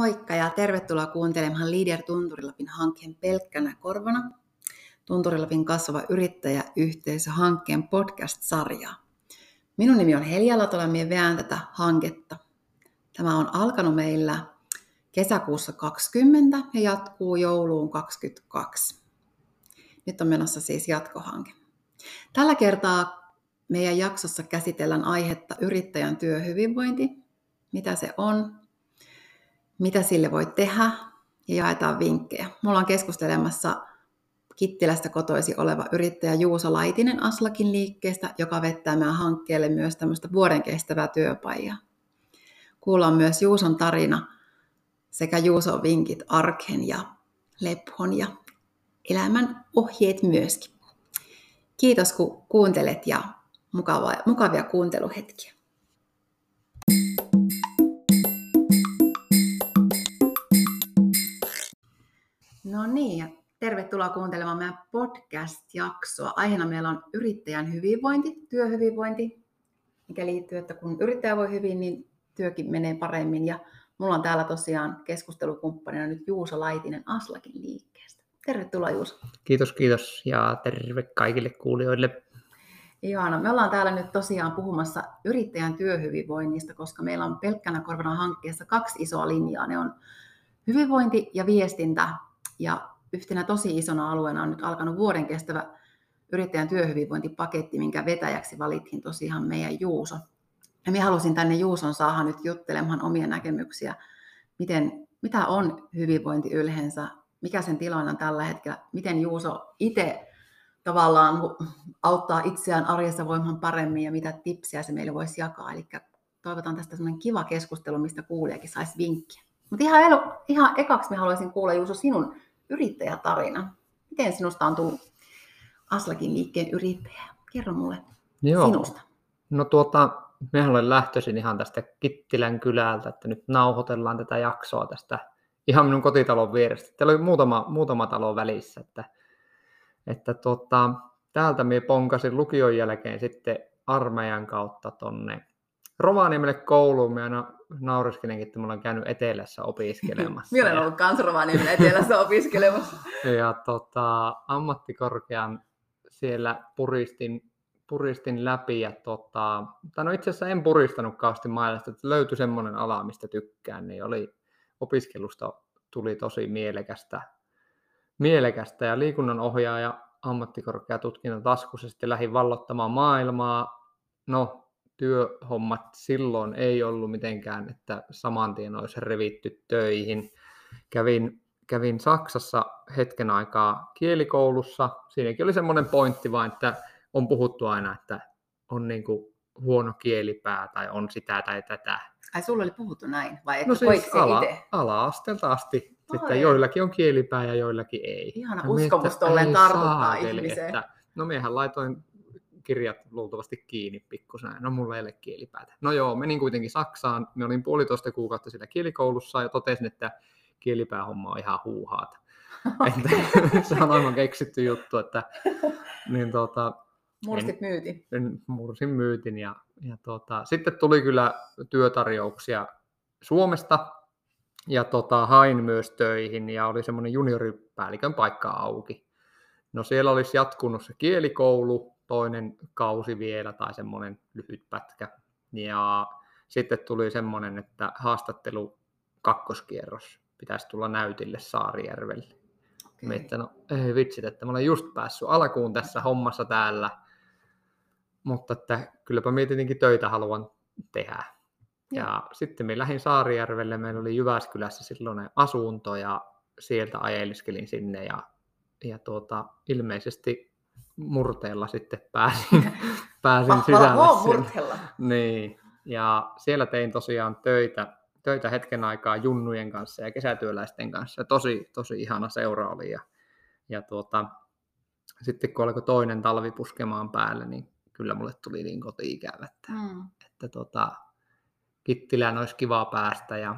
Moikka ja tervetuloa kuuntelemaan Leader Tunturilapin hankkeen pelkkänä korvana. Tunturilapin kasvava yrittäjäyhteisö hankkeen podcast-sarjaa. Minun nimi on Helja Latola, minä veän tätä hanketta. Tämä on alkanut meillä kesäkuussa 20 ja jatkuu jouluun 22. Nyt on menossa siis jatkohanke. Tällä kertaa meidän jaksossa käsitellään aihetta yrittäjän työhyvinvointi, mitä se on, mitä sille voi tehdä ja jaetaan vinkkejä. Mulla on keskustelemassa Kittilästä kotoisi oleva yrittäjä Juuso Laitinen Aslakin liikkeestä, joka vettää meidän hankkeelle myös tämmöistä vuoden kestävää työpajaa. Kuullaan myös Juuson tarina sekä Juuson vinkit arken ja lephon ja elämän ohjeet myöskin. Kiitos kun kuuntelet ja mukavia kuunteluhetkiä. No niin, ja tervetuloa kuuntelemaan meidän podcast-jaksoa. Aiheena meillä on yrittäjän hyvinvointi, työhyvinvointi, mikä liittyy, että kun yrittäjä voi hyvin, niin työkin menee paremmin. Ja mulla on täällä tosiaan keskustelukumppanina nyt Juuso Laitinen Aslakin liikkeestä. Tervetuloa Juuso. Kiitos, kiitos ja terve kaikille kuulijoille. Ihana. Me ollaan täällä nyt tosiaan puhumassa yrittäjän työhyvinvoinnista, koska meillä on pelkkänä korvana hankkeessa kaksi isoa linjaa. Ne on hyvinvointi ja viestintä. Ja yhtenä tosi isona alueena on nyt alkanut vuoden kestävä yrittäjän työhyvinvointipaketti, minkä vetäjäksi valittiin tosiaan meidän Juuso. Ja minä halusin tänne Juuson saada nyt juttelemaan omia näkemyksiä, miten, mitä on hyvinvointi yleensä, mikä sen tilanne on tällä hetkellä, miten Juuso itse tavallaan auttaa itseään arjessa voimaan paremmin ja mitä tipsiä se meille voisi jakaa. Eli toivotan tästä semmoinen kiva keskustelu, mistä kuulijakin saisi vinkkiä. Mutta ihan, ihan ekaksi haluaisin kuulla Juuso sinun yrittäjätarina. Miten sinusta on tullut Aslakin liikkeen yrittäjä? Kerro mulle Joo. sinusta. No tuota, mehän olen lähtöisin ihan tästä Kittilän kylältä, että nyt nauhoitellaan tätä jaksoa tästä ihan minun kotitalon vierestä. Täällä oli muutama, muutama talo välissä, että, että tuota, täältä minä ponkasin lukion jälkeen sitten armeijan kautta tonne Rovaniemelle kouluun. Minä aina nauriskelenkin, että minulla on käynyt Etelässä opiskelemassa. Minä olen ollut kans Rovaniemelle Etelässä opiskelemassa. ja tota, ammattikorkean siellä puristin, puristin läpi. Ja tota, tai no itse asiassa en puristanut kauheasti maailmasta, että löytyi semmoinen ala, mistä tykkään, niin oli opiskelusta tuli tosi mielekästä, mielekästä ja liikunnan ohjaaja ammattikorkeatutkinnon taskussa sitten lähdin vallottamaan maailmaa. No, työhommat silloin ei ollut mitenkään, että saman tien olisi revitty töihin. Kävin, kävin Saksassa hetken aikaa kielikoulussa. Siinäkin oli semmoinen pointti vain, että on puhuttu aina, että on niin kuin huono kielipää tai on sitä tai tätä. Ai sulla oli puhuttu näin vai no siis ala, ala-asteelta asti. Sitten joillakin on kielipää ja joillakin ei. Ihana uskomus tolleen tartuttaa ihmiseen. Että, no miehän laitoin kirjat luultavasti kiinni pikkusen. No mulla ei ole kielipäätä. No joo, menin kuitenkin Saksaan. Me olin puolitoista kuukautta siellä kielikoulussa ja totesin, että kielipäähomma on ihan huuhaata. Okay. se on aivan keksitty juttu, että niin tota, Murstit myytin. Mursin myytin ja, ja tota, sitten tuli kyllä työtarjouksia Suomesta ja tota, hain myös töihin ja oli semmoinen junioripäällikön paikka auki. No siellä olisi jatkunut se kielikoulu, toinen kausi vielä tai semmoinen lyhyt pätkä. Ja sitten tuli semmoinen, että haastattelu kakkoskierros pitäisi tulla näytille Saarijärvelle. Okay. Mietin, no ei vitsit, että mä olen just päässyt alkuun tässä hommassa täällä, mutta että kylläpä minä tietenkin töitä haluan tehdä. Ja, ja sitten me lähdin Saarijärvelle, meillä oli Jyväskylässä silloin asunto ja sieltä ajeliskelin sinne ja, ja tuota, ilmeisesti murteella sitten pääsin, pääsin sisälle. Murteella. Niin, ja siellä tein tosiaan töitä, töitä hetken aikaa junnujen kanssa ja kesätyöläisten kanssa. Tosi, tosi ihana seura oli. Ja, ja tuota, sitten kun alkoi toinen talvi puskemaan päälle, niin kyllä mulle tuli niin koti-ikävä, että, mm. että tota, Kittilään olisi kiva päästä. Ja,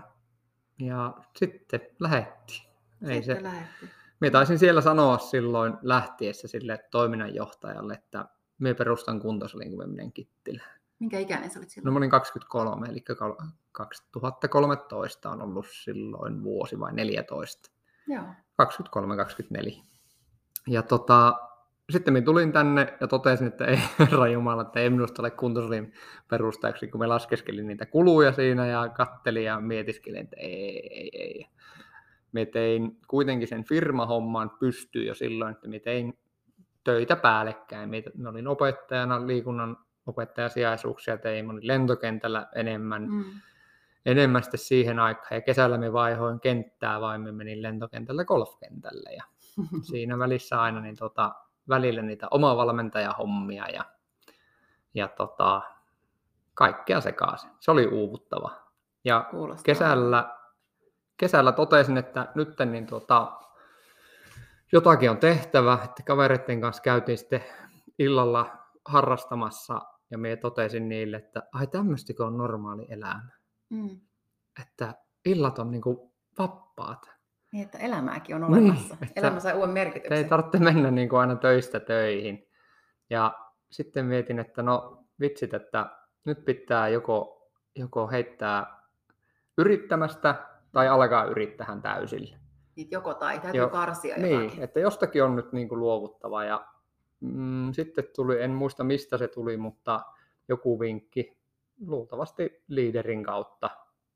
ja sitten lähetti. Ei sitten se, lähetti. Minä taisin siellä sanoa silloin lähtiessä sille toiminnanjohtajalle, että me perustan kuntosalin, kun me menen Kittilään. Minkä ikäinen sä olit No silloin? mä olin 23, eli kal- 2013 on ollut silloin vuosi vai 14. Joo. 23-24. Ja tota, sitten minä tulin tänne ja totesin, että ei herra Jumala, että ei minusta ole kuntosalin perustajaksi, kun me laskeskelin niitä kuluja siinä ja kattelin ja mietiskelin, että ei, ei, ei. Me tein kuitenkin sen firmahomman pystyyn jo silloin, että me tein töitä päällekkäin. Me olin opettajana, liikunnan opettajasijaisuuksia tein, mä olin lentokentällä enemmän, Mm. enemmän sitten siihen aikaan. Ja kesällä me vaihoin kenttää, vai me menin lentokentällä golfkentälle. Ja siinä välissä aina niin tota, välillä niitä omavalmentajahommia ja, ja tota, kaikkea sekaisin. Se oli uuvuttava. Ja Kuulostaa. kesällä, kesällä totesin, että nyt niin tota, jotakin on tehtävä, että kavereiden kanssa käytiin sitten illalla harrastamassa ja me totesin niille, että ai tämmöistikö on normaali elämä, Mm. että illat on niinku vappaat. Niin, että elämääkin on Niin, olemassa. että- Elämä sai uuden merkityksen. ei tarvitse mennä niin kuin aina töistä töihin. Ja sitten mietin, että no vitsit, että nyt pitää joko, joko heittää yrittämästä tai alkaa yrittähän täysillä. Niin, joko tai, täytyy Joo, karsia Niin, jotakin. että jostakin on nyt niin kuin luovuttava. Ja mm, sitten tuli, en muista mistä se tuli, mutta joku vinkki, luultavasti liiderin kautta,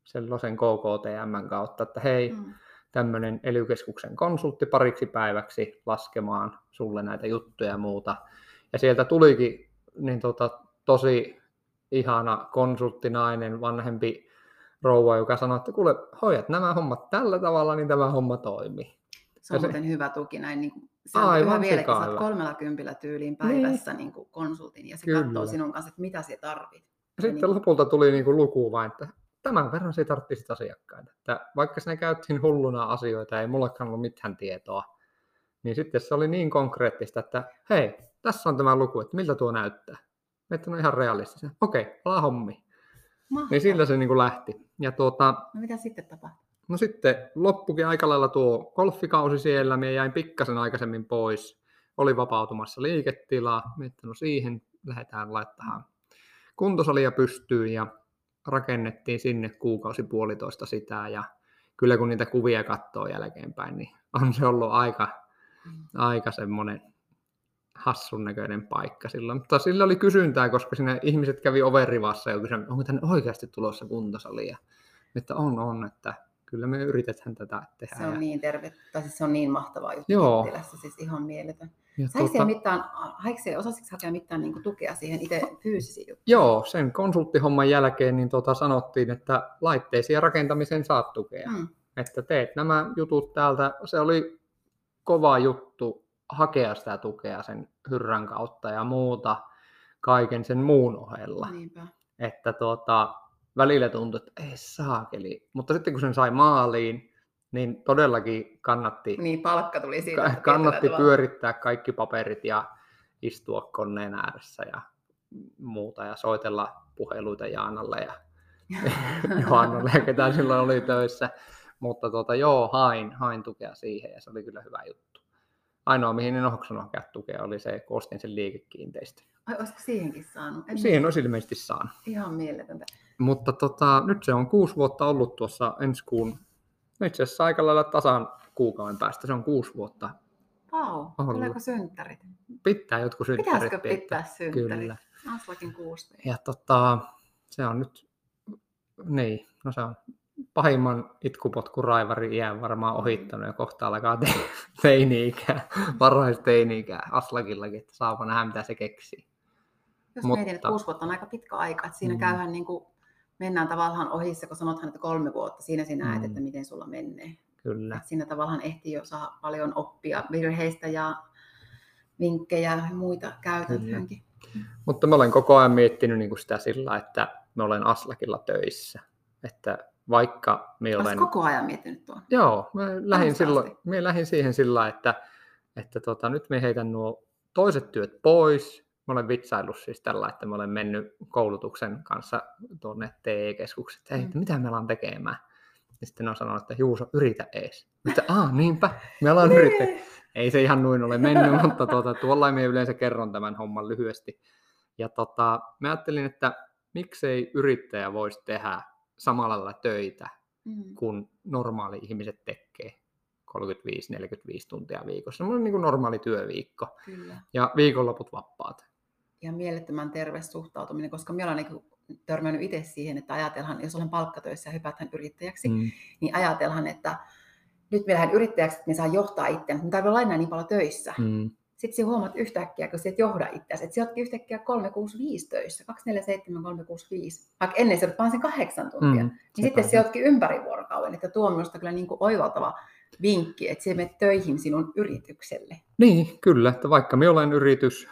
sellaisen KKTM kautta, että hei, Mm. tämmöinen ely konsultti pariksi päiväksi laskemaan sulle näitä juttuja ja muuta. Ja sieltä tulikin niin tota, tosi ihana konsulttinainen, vanhempi rouva, joka sanoi, että kuule, hoidat nämä hommat tällä tavalla, niin tämä homma toimii. Se on Ja se- muuten hyvä tuki näin. Niin kuin, se on Aivan yhä vieläkin, hyvä. kolmella kympillä tyyliin päivässä niin. kuin konsultin ja se Kyllä. katsoo sinun kanssa, että mitä sinä tarvit. Ja sitten niin- lopulta tuli niin kuin luku vain, että tämän verran se tarvitsisi asiakkaita. Että vaikka sinne käytiin hulluna asioita, ei mullakaan ollut mitään tietoa, niin sitten se oli niin konkreettista, että hei, tässä on tämä luku, että miltä tuo näyttää. Että no ihan realistisia. Okei, ala hommi. Mahtavaa. Niin sillä se niin kuin lähti. Ja tuota, No mitä sitten tapahtui? no sitten loppukin aika lailla tuo golfikausi siellä, minä jäin pikkasen aikaisemmin pois. Oli vapautumassa liiketilaa, että no siihen lähdetään laittamaan kuntosalia pystyyn ja rakennettiin sinne kuukausi puolitoista sitä ja kyllä kun niitä kuvia katsoo jälkeenpäin, niin on se ollut aika, aika semmoinen hassun näköinen paikka silloin. Mutta sillä oli kysyntää, koska siinä ihmiset kävi overivassa ja kysyi, onko tänne oikeasti tulossa kuntosalia. Että on, on, että kyllä me yritetään tätä tehdä. Se on niin terve, tai siis se on niin mahtavaa juttu Joo. Kittilässä, siis ihan mieletön. ja Saiko tuota... mitään, haiko siellä, osasitko hakea mitään niin tukea siihen itse fyysisiin juttuihin? Joo, sen konsulttihomman jälkeen niin tota sanottiin, että laitteisiin ja rakentamiseen saat tukea. Mm. Että teet nämä jutut täältä. Se oli kova juttu hakea sitä tukea sen hyrrän kautta ja muuta kaiken sen muun ohella. Niinpä. Että tuota, välillä tuntui, että ei saakeli. Mutta sitten kun sen sai maaliin, niin todellakin kannatti, Niin, palkka tuli siitä. että kannatti pyörittää kaikki paperit ja istua koneen ääressä ja muuta ja soitella puheluita Jaanalle ja Johannalle ja ketä silloin oli töissä. Mutta tuota, joo, hain, hain tukea siihen ja se oli kyllä hyvä juttu. Ainoa, mihin en hoksannut hakea tukea, oli se, kun ostin sen liikekiinteistön. Ai, olisiko siihenkin saanut? En Siihen olisi ilmeisesti saanut. Ihan mieletöntä. Mutta tota, nyt se on kuusi vuotta ollut tuossa ensi kuun, no itse asiassa aika lailla tasan kuukauden päästä, se on kuusi vuotta. Vau, Ollut. tuleeko synttärit? Pitää jotkut synttärit Pitäisikö viettää. pitää synttärit? Kyllä. Aslakin kuusi. Ja tota, se on nyt, niin, no se on pahimman itkupotkuraivari iän varmaan ohittanut ja kohta alkaa te- teini-ikää, varhaisteini-ikää Aslakillakin, että saapa nähdä mitä se keksii. Jos Mutta- mietin, että kuusi vuotta on aika pitkä aika, että siinä Mm. mm. käyhän niin kuin, mennään tavallaan ohi se, kun sanothan, että kolme vuotta, siinä sinä näet, Mm. että miten sulla menee. Kyllä. Et siinä tavallaan ehtii jo saada paljon oppia virheistä ja vinkkejä ja muita käytäntöönkin. Mutta mä olen koko ajan miettinyt niin kuin sitä sillä, että mä olen Aslakilla töissä. Että vaikka me Olet olen... koko ajan miettinyt tuon. Joo, mä lähdin, silloin, mä lähdin siihen sillä, että, että tota, nyt me heitän nuo toiset työt pois. Mä olen vitsaillut siis tällä, että mä olen mennyt koulutuksen kanssa tuonne TE-keskukseen, että hei, Mm. mitä me alan tekemään. Ja sitten on sanonut, että Juuso, yritä ees. Mutta aah, niinpä, me alan yrittää. Ei se ihan noin ole mennyt, mutta tuota, tuolla me yleensä kerron tämän homman lyhyesti. Ja tota, mä ajattelin, että miksei yrittäjä voisi tehdä samalla lailla töitä Mm. kuin normaali ihmiset tekee 35-45 tuntia viikossa. Semmoinen niin kuin normaali työviikko. Kyllä. Ja viikonloput vapaat. Ihan mielettömän terve suhtautuminen, koska minä olen niin törmännyt itse siihen, että ajatellaan, jos olen palkkatöissä ja hypätään yrittäjäksi, mm. niin ajatellaan, että nyt minä lähden yrittäjäksi, että minä saan johtaa itseäni, mutta tarvitse olla enää niin paljon töissä. Mm. Sitten sinä huomaat yhtäkkiä, kun sinä et johda itseäsi, että sinä oletkin yhtäkkiä 365 töissä, 24, 365, vaikka ennen olet vain sen kahdeksan tuntia. Mm. Niin sitten sinä oletkin ympäri vuorokauden, että tuo on minusta kyllä niin kuin oivaltava vinkki, että sinä menet töihin sinun yritykselle. Niin, kyllä, että vaikka minä olen yritys,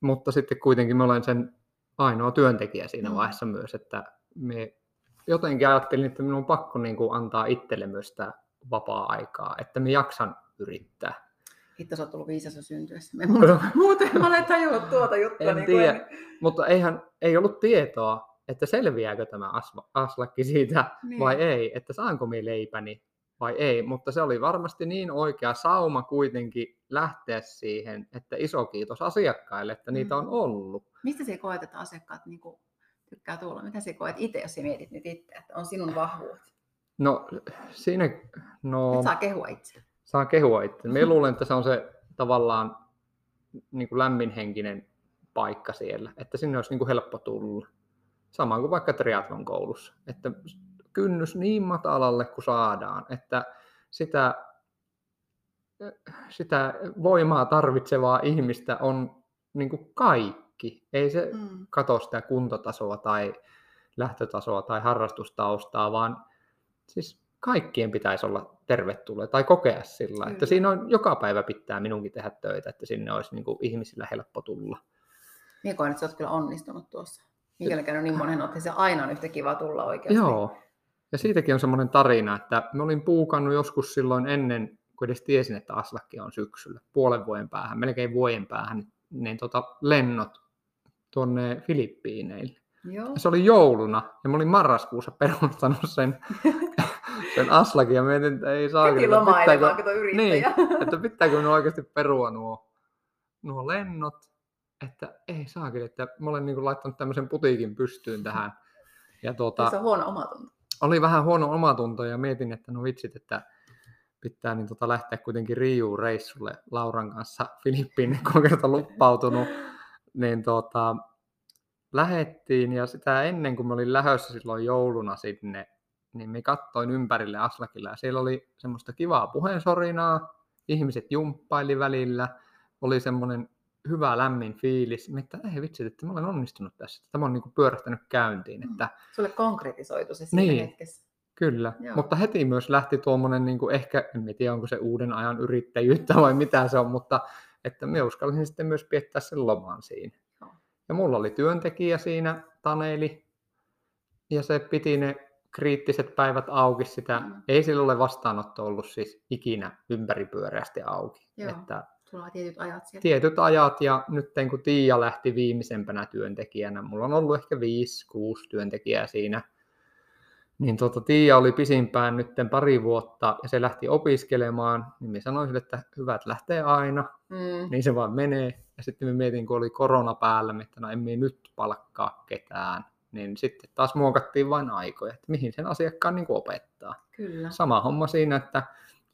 mutta sitten kuitenkin mä olen sen ainoa työntekijä siinä Mm. vaiheessa myös, että me jotenkin ajattelin, että minun on pakko niin kuin antaa itselle myös sitä vapaa-aikaa, että minä jaksan yrittää. Hitto, sä oot tullut viisas jo syntyessä. Me muuten, muuten mä olen tajunnut tuota juttua. En niin tiedä. ennen. Mutta eihän, ei ollut tietoa, että selviääkö tämä asva, aslakki siitä Niin. vai ei, että saanko minä leipäni vai ei, mutta se oli varmasti niin oikea sauma kuitenkin lähteä siihen, että iso kiitos asiakkaille, että niitä on Mm. ollut. Mistä se koet, että asiakkaat niin kuin, tykkää tulla? Mitä se koet itse, jos sä mietit nyt itse, että on sinun vahvuudet? No siinä, no Nyt saa kehua itse. Saa kehua itse. Me luulen, että se on se tavallaan niin kuin lämminhenkinen paikka siellä, että sinne olisi niin kuin helppo tulla. Sama kuin vaikka triathlon koulussa, että kynnys niin matalalle kuin saadaan, että sitä, sitä voimaa tarvitsevaa ihmistä on niin kuin kaikki. Ei se Mm. kato sitä kuntotasoa tai lähtötasoa tai harrastustaustaa, vaan siis kaikkien pitäisi olla tervetulleita tai kokea sillä, että siinä on joka päivä pitää minunkin tehdä töitä, että sinne olisi niin kuin ihmisillä helppo tulla. Minä koen, että sä oot kyllä onnistunut tuossa. Mikäli käynyt niin monen otteeseen, aina on yhtä kiva tulla oikeasti. Joo. Ja siitäkin on semmoinen tarina, että mä olin puukannut joskus silloin ennen, kun edes tiesin, että Aslakki on syksyllä, puolen vuoden päähän, melkein vuoden päähän, niin tota, lennot tuonne Filippiineille. Joo. Ja se oli jouluna, ja mä olin marraskuussa perustanut sen, sen Aslakin, ja mietin, että ei saa Heti lomailemaan, kato yrittäjä. niin, että pitääkö minun oikeasti perua nuo, nuo lennot, että ei saakin, että mä olen niin laittanut tämmöisen putiikin pystyyn tähän. Ja tuota, Se on huono omatunto. oli vähän huono omatunto ja mietin, että no vitsit, että pitää niin tota lähteä kuitenkin Riuun reissulle Lauran kanssa Filippiin, kun on kerta luppautunut. Niin tota, lähettiin ja sitä ennen kuin mä olin lähdössä silloin jouluna sinne, niin me kattoin ympärille Aslakilla ja siellä oli semmoista kivaa puheensorinaa, ihmiset jumppaili välillä, oli semmoinen hyvä lämmin fiilis, että ei vitsi, että mä olen onnistunut tässä, tämä on niin kuin pyörähtänyt käyntiin, Mm. että Sulle konkretisoitu se siinä Niin. hetkessä. Kyllä, Joo. mutta heti myös lähti tuommoinen, niin kuin ehkä, en tiedä onko se uuden ajan yrittäjyyttä vai mitä se on, mutta että me uskallisin sitten myös viettää sen loman siinä. Joo. Ja mulla oli työntekijä siinä, Taneli, ja se piti ne kriittiset päivät auki sitä. Mm. Ei sillä ole vastaanotto ollut siis ikinä ympäripyöreästi auki. Joo. Että Sulla tietyt ajat siellä. tietyt ajat ja nyt kun Tiia lähti viimeisempänä työntekijänä, mulla on ollut ehkä 5-6 työntekijää siinä, niin tota, Tiia oli pisimpään nyt pari vuotta ja se lähti opiskelemaan, niin minä sanoin sille, että hyvät lähtee aina, Mm. niin se vaan menee. Ja sitten me mietin, kun oli korona päällä, että no emme nyt palkkaa ketään, niin sitten taas muokattiin vain aikoja, että mihin sen asiakkaan niin opettaa. Kyllä. Sama homma siinä, että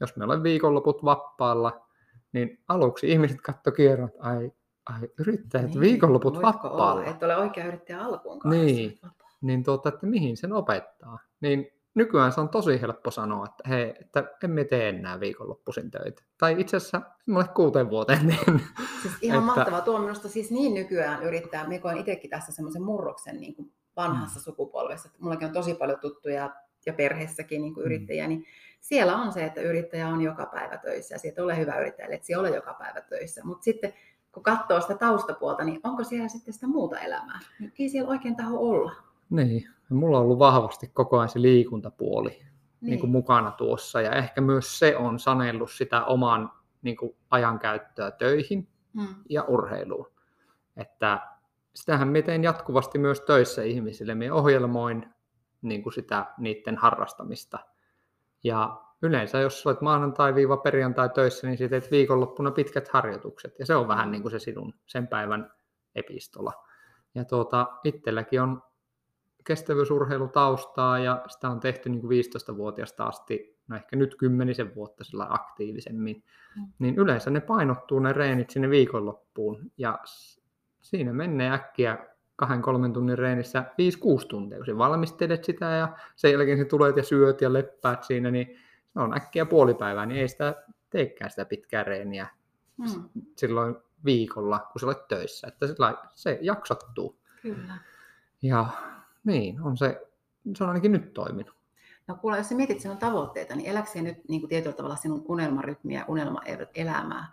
jos me olen viikonloput vapaalla, niin aluksi ihmiset katto kierron, että ai, ai yrittäjät niin, viikonloput voitko vapaalla. Olla? Et ole oikea yrittäjä alkuunkaan. Niin. jos olet vapaa. Niin tuota, että mihin sen opettaa. Niin nykyään se on tosi helppo sanoa, että hei, että emme tee enää viikonloppuisin töitä. Tai itse asiassa en ole kuuteen vuoteen tehnyt. Siis ihan Että- että... mahtavaa. Tuo on minusta siis niin nykyään yrittää. Minä koen itsekin tässä semmoisen murroksen niin kuin vanhassa Mm. sukupolvessa. Että Mullakin on tosi paljon tuttuja ja perheessäkin niin kuin Mm. yrittäjiä, niin siellä on se, että yrittäjä on joka päivä töissä ja siitä ole hyvä yrittäjä, että siellä ole joka päivä töissä. Mutta sitten kun katsoo sitä taustapuolta, niin onko siellä sitten sitä muuta elämää? Ei siellä oikein taho olla. niin, mulla on ollut vahvasti koko ajan se liikuntapuoli niin. Niin kuin mukana tuossa. Ja ehkä myös se on sanellut sitä oman niin kuin ajankäyttöä töihin Mm. ja urheiluun. Että sitähän me teen jatkuvasti myös töissä ihmisille. Me ohjelmoin niin kuin sitä niiden harrastamista. Ja yleensä, jos olet maanantai-perjantai töissä, niin sitten teet viikonloppuna pitkät harjoitukset. Ja se on vähän niin kuin se sinun sen päivän epistola. Ja tuota, itselläkin on kestävyysurheilutaustaa ja sitä on tehty niin kuin 15-vuotiaasta asti, no ehkä nyt kymmenisen vuotta sillä aktiivisemmin, mm. niin yleensä ne painottuu ne reenit sinne viikonloppuun ja siinä menee äkkiä kahden kolmen tunnin reenissä 5-6 tuntia, kun sä valmistelet sitä ja sen jälkeen sä tulet ja syöt ja leppäät siinä, niin se on äkkiä puolipäivää, niin ei sitä teekään sitä pitkää reeniä mm. silloin viikolla, kun sä olet töissä. Että se jaksattuu. Kyllä. Ja niin, on se, se on ainakin nyt toiminut. No kuule, jos sä mietit sinun tavoitteita, niin eläkö nyt niin kuin tietyllä tavalla sinun unelmarytmiä, unelmaelämää?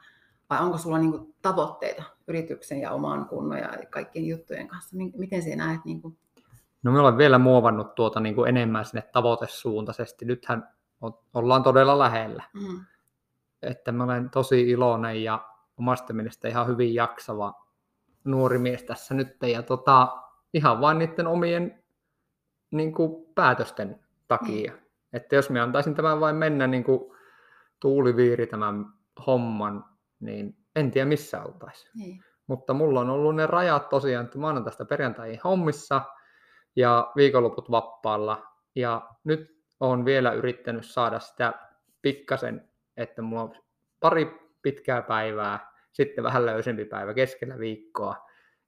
Vai onko sulla niin kuin tavoitteita yrityksen ja oman kunnon ja kaikkien juttujen kanssa? Miten sinä näet? Niin kuin... No me ollaan vielä muovannut tuota niin kuin enemmän sinne tavoitesuuntaisesti. Nythän ollaan todella lähellä. Mm. Että mä olen tosi iloinen ja omasta mielestä ihan hyvin jaksava nuori mies tässä nyt. Ja tota, ihan vain niiden omien niin kuin, päätösten takia. Mm. Että jos me antaisin tämän vain mennä niin kuin tuuliviiri tämän homman, niin en tiedä missä oltaisiin. Niin. Mutta mulla on ollut ne rajat tosiaan, että maanantaista perjantaihin hommissa ja viikonloput vapaalla. Ja nyt olen vielä yrittänyt saada sitä pikkasen, että mulla on pari pitkää päivää, sitten vähän löysempi päivä keskellä viikkoa.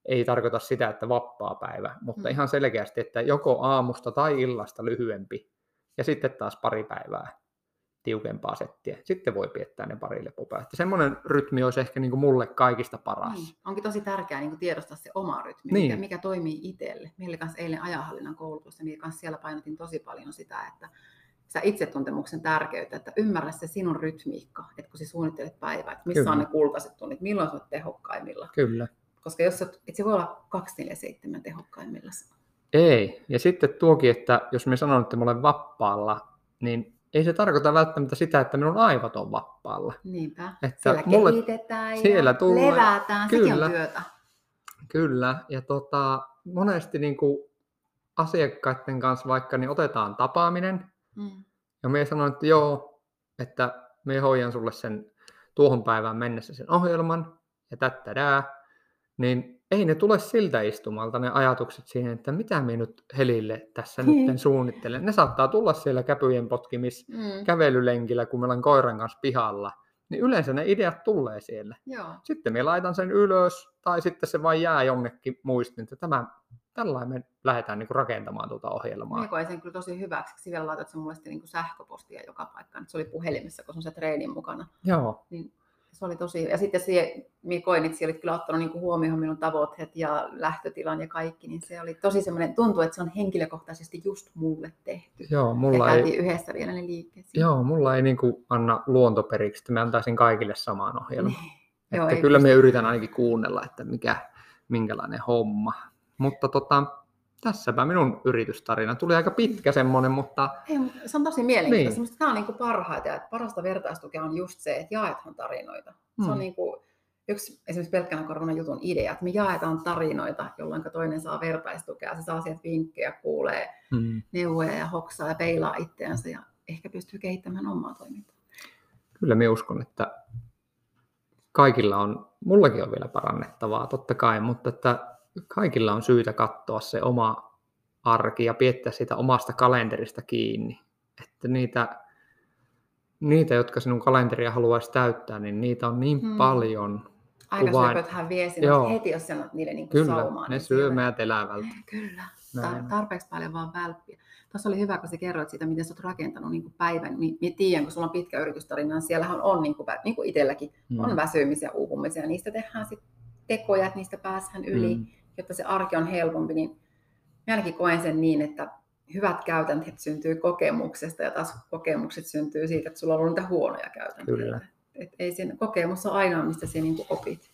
Ei tarkoita sitä, että vapaa päivä, mutta mm. ihan selkeästi, että joko aamusta tai illasta lyhyempi ja sitten taas pari päivää tiukempaa settiä. Sitten voi piettää ne pari lepopäivää. Semmoinen rytmi olisi ehkä niin kuin mulle kaikista paras. Niin. Onkin tosi tärkeää niin kuin tiedostaa se oma rytmi, niin. mikä, mikä toimii itselle. Meillä kanssa eilen ajahallinnan koulutusta, niin kanssa siellä painotin tosi paljon sitä, että sitä itsetuntemuksen tärkeyttä, että ymmärrä se sinun rytmiikka, että kun sä suunnittelet päivää, että missä Kyllä. on ne kultaiset tunnit, milloin sä olet tehokkaimmilla. Kyllä. Koska jos et, et se voi olla 247 tehokkaimmilla. Ei. Ja sitten tuokin, että jos me sanon, että mä olen vappaalla, niin ei se tarkoita välttämättä sitä, että minun aivot on vapaalla. Niinpä. Että siellä mulle, kehitetään siellä ja tulee, levätään, kyllä, työtä. Kyllä, ja tota, monesti niin kuin asiakkaiden kanssa vaikka niin otetaan tapaaminen, mm. ja me sanoin, että joo, että me hoidan sulle sen tuohon päivään mennessä sen ohjelman, ja tättädää, niin ei ne tule siltä istumalta ne ajatukset siihen, että mitä me nyt Helille tässä nyt niin. suunnittelen. Ne saattaa tulla siellä käpyjen potkimis mm. kävelylenkillä, kun meillä on koiran kanssa pihalla. Niin yleensä ne ideat tulee siellä. Joo. Sitten me laitan sen ylös, tai sitten se vain jää jonnekin muistin, että tämä, tällainen me lähdetään niin kuin rakentamaan tuota ohjelmaa. Minä koen sen kyllä tosi hyväksi. Vielä laitat sen mulle niin kuin sähköpostia joka paikkaan. Se oli puhelimessa, kun se on se treenin mukana. Joo. Niin se oli tosi, ja sitten se, koin, että olit kyllä ottanut niin huomioon minun tavoitteet ja lähtötilan ja kaikki, niin se oli tosi semmoinen, tuntuu, että se on henkilökohtaisesti just mulle tehty. Joo, mulla ja ei, yhdessä vielä ne liikkeet. Joo, mulla ei niin kuin anna luontoperiksi, että mä antaisin kaikille samaan ohjelman. Niin. Että Joo, kyllä me yritän ainakin kuunnella, että mikä, minkälainen homma. Mutta tota, tässäpä minun yritystarina. Tuli aika pitkä semmoinen, mutta... Ei, se on tosi mielenkiintoista. Niin. Tämä on niin kuin parhaita ja parasta vertaistukea on just se, että jaetaan tarinoita. Se on mm. niin kuin yksi esimerkiksi pelkkänä korvana jutun idea, että me jaetaan tarinoita, jolloin toinen saa vertaistukea, se saa sieltä vinkkejä, kuulee mm. neuvoja ja hoksaa ja peilaa itseänsä ja ehkä pystyy kehittämään omaa toimintaa. Kyllä minä uskon, että kaikilla on, mullakin on vielä parannettavaa totta kai, mutta että kaikilla on syytä katsoa se oma arki ja piettää sitä omasta kalenterista kiinni. Että niitä, niitä jotka sinun kalenteria haluaisi täyttää, niin niitä on niin hmm. paljon. Aikasyöpöthän vie sinut heti, jos sanot niille niin Kyllä, saumaan. ne niin syö meidät elävältä. Kyllä, Näin. tarpeeksi paljon vaan välppiä. Tuossa oli hyvä, kun sä kerroit siitä, miten sä oot rakentanut niin kuin päivän. Minä tiedän, kun sulla on pitkä yritystarina, niin siellähän on, niin kuin, niin kuin itselläkin, hmm. on väsymisiä, uupumisia. Niistä tehdään sitten tekoja, että niistä päästään yli. Hmm jotta se arki on helpompi, niin ainakin koen sen niin, että hyvät käytänteet syntyy kokemuksesta ja taas kokemukset syntyy siitä, että sulla on ollut niitä huonoja käytänteitä. Kyllä. Et ei sen kokemus ole ainoa, mistä sinä niin opit.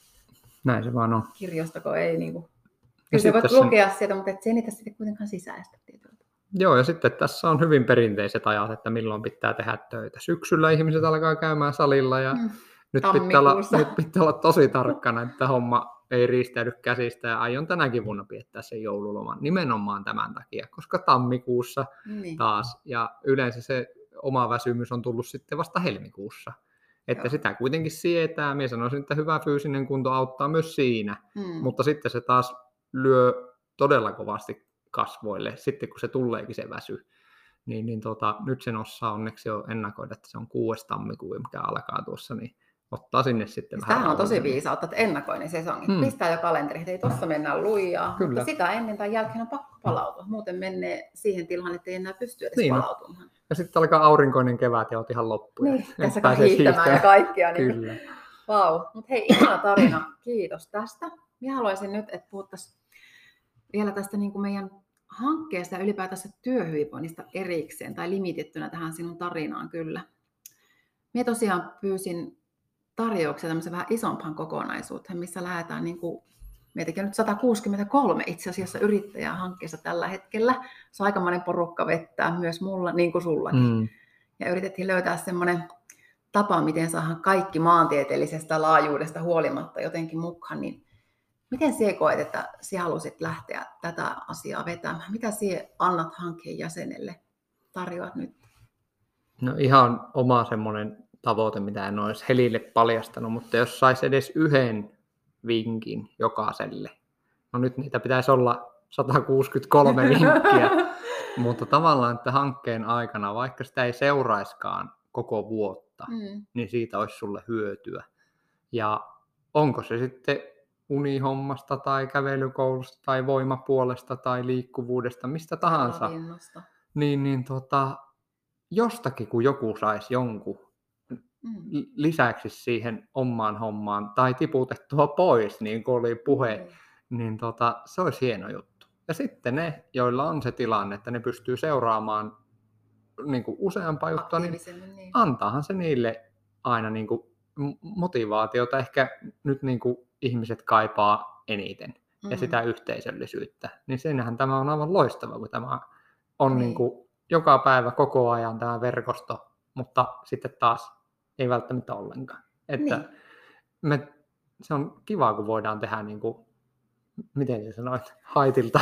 Näin se vaan on. Kirjastako ei niin kuin... Kyllä sä voit lukea sen... sieltä, mutta et se niitä sitten kuitenkaan sisäistä tietyllä Joo, ja sitten tässä on hyvin perinteiset ajat, että milloin pitää tehdä töitä. Syksyllä ihmiset alkaa käymään salilla ja mm. nyt, pitää olla, nyt pitää olla tosi tarkkana, että homma ei riistäydy käsistä ja aion tänäkin vuonna piettää sen joululoman nimenomaan tämän takia, koska tammikuussa niin. taas ja yleensä se oma väsymys on tullut sitten vasta helmikuussa. Että Joo. sitä kuitenkin sietää. Minä sanoisin, että hyvä fyysinen kunto auttaa myös siinä, hmm. mutta sitten se taas lyö todella kovasti kasvoille, sitten kun se tuleekin se väsy. Niin, niin tota, nyt sen osaa onneksi jo ennakoida, että se on 6. tammikuun, mikä alkaa tuossa, niin ottaa sinne sitten siis Tämähän on tosi viisautta, että ennakoinen sesongi. Hmm. Pistää jo kalenteri, että ei tuossa mennä lujaa, Kyllä. mutta sitä ennen tai jälkeen on pakko palautua. Muuten menee siihen tilaan, että ei enää pysty edes niin palautumaan. Ja sitten alkaa aurinkoinen kevät ja oot ihan loppu. Niin, tässä hiihtämään ja kaikkia. Niin Kyllä. Vau, mutta hei, ihana tarina. Kiitos tästä. Minä haluaisin nyt, että puhuttaisiin vielä tästä niin kuin meidän hankkeesta ja ylipäätänsä työhyvinvoinnista erikseen tai limitettynä tähän sinun tarinaan kyllä. Minä tosiaan pyysin tarjouksia tämmöisen vähän isompaan kokonaisuuteen, missä lähdetään niin kuin, meitäkin nyt 163 itse asiassa yrittäjää hankkeessa tällä hetkellä. Se on aikamoinen porukka vettää myös mulla, niin kuin sullakin. Mm. Ja yritettiin löytää semmoinen tapa, miten saadaan kaikki maantieteellisestä laajuudesta huolimatta jotenkin mukaan, niin miten sinä koet, että sinä halusit lähteä tätä asiaa vetämään? Mitä sinä annat hankkeen jäsenelle, tarjoat nyt? No ihan oma semmoinen tavoite, mitä en olisi Helille paljastanut, mutta jos saisi edes yhden vinkin jokaiselle, no nyt niitä pitäisi olla 163 vinkkiä, mutta tavallaan, että hankkeen aikana, vaikka sitä ei seuraiskaan koko vuotta, mm. niin siitä olisi sulle hyötyä. Ja onko se sitten unihommasta tai kävelykoulusta tai voimapuolesta tai liikkuvuudesta, mistä tahansa, niin, niin tota, jostakin kun joku saisi jonkun mm. lisäksi siihen omaan hommaan tai tiputettua pois, niin kuin oli puhe, mm. niin tota, se olisi hieno juttu. Ja sitten ne, joilla on se tilanne, että ne pystyy seuraamaan niin kuin useampaa juttua, niin, niin antaahan se niille aina niin kuin motivaatiota. Ehkä nyt niin kuin ihmiset kaipaa eniten mm. ja sitä yhteisöllisyyttä. Niin senhän tämä on aivan loistava, kun tämä on niin. Niin kuin joka päivä koko ajan tämä verkosto, mutta sitten taas ei välttämättä ollenkaan. Että niin. me, se on kiva, kun voidaan tehdä niin kuin, miten sä sanoit, haitilta,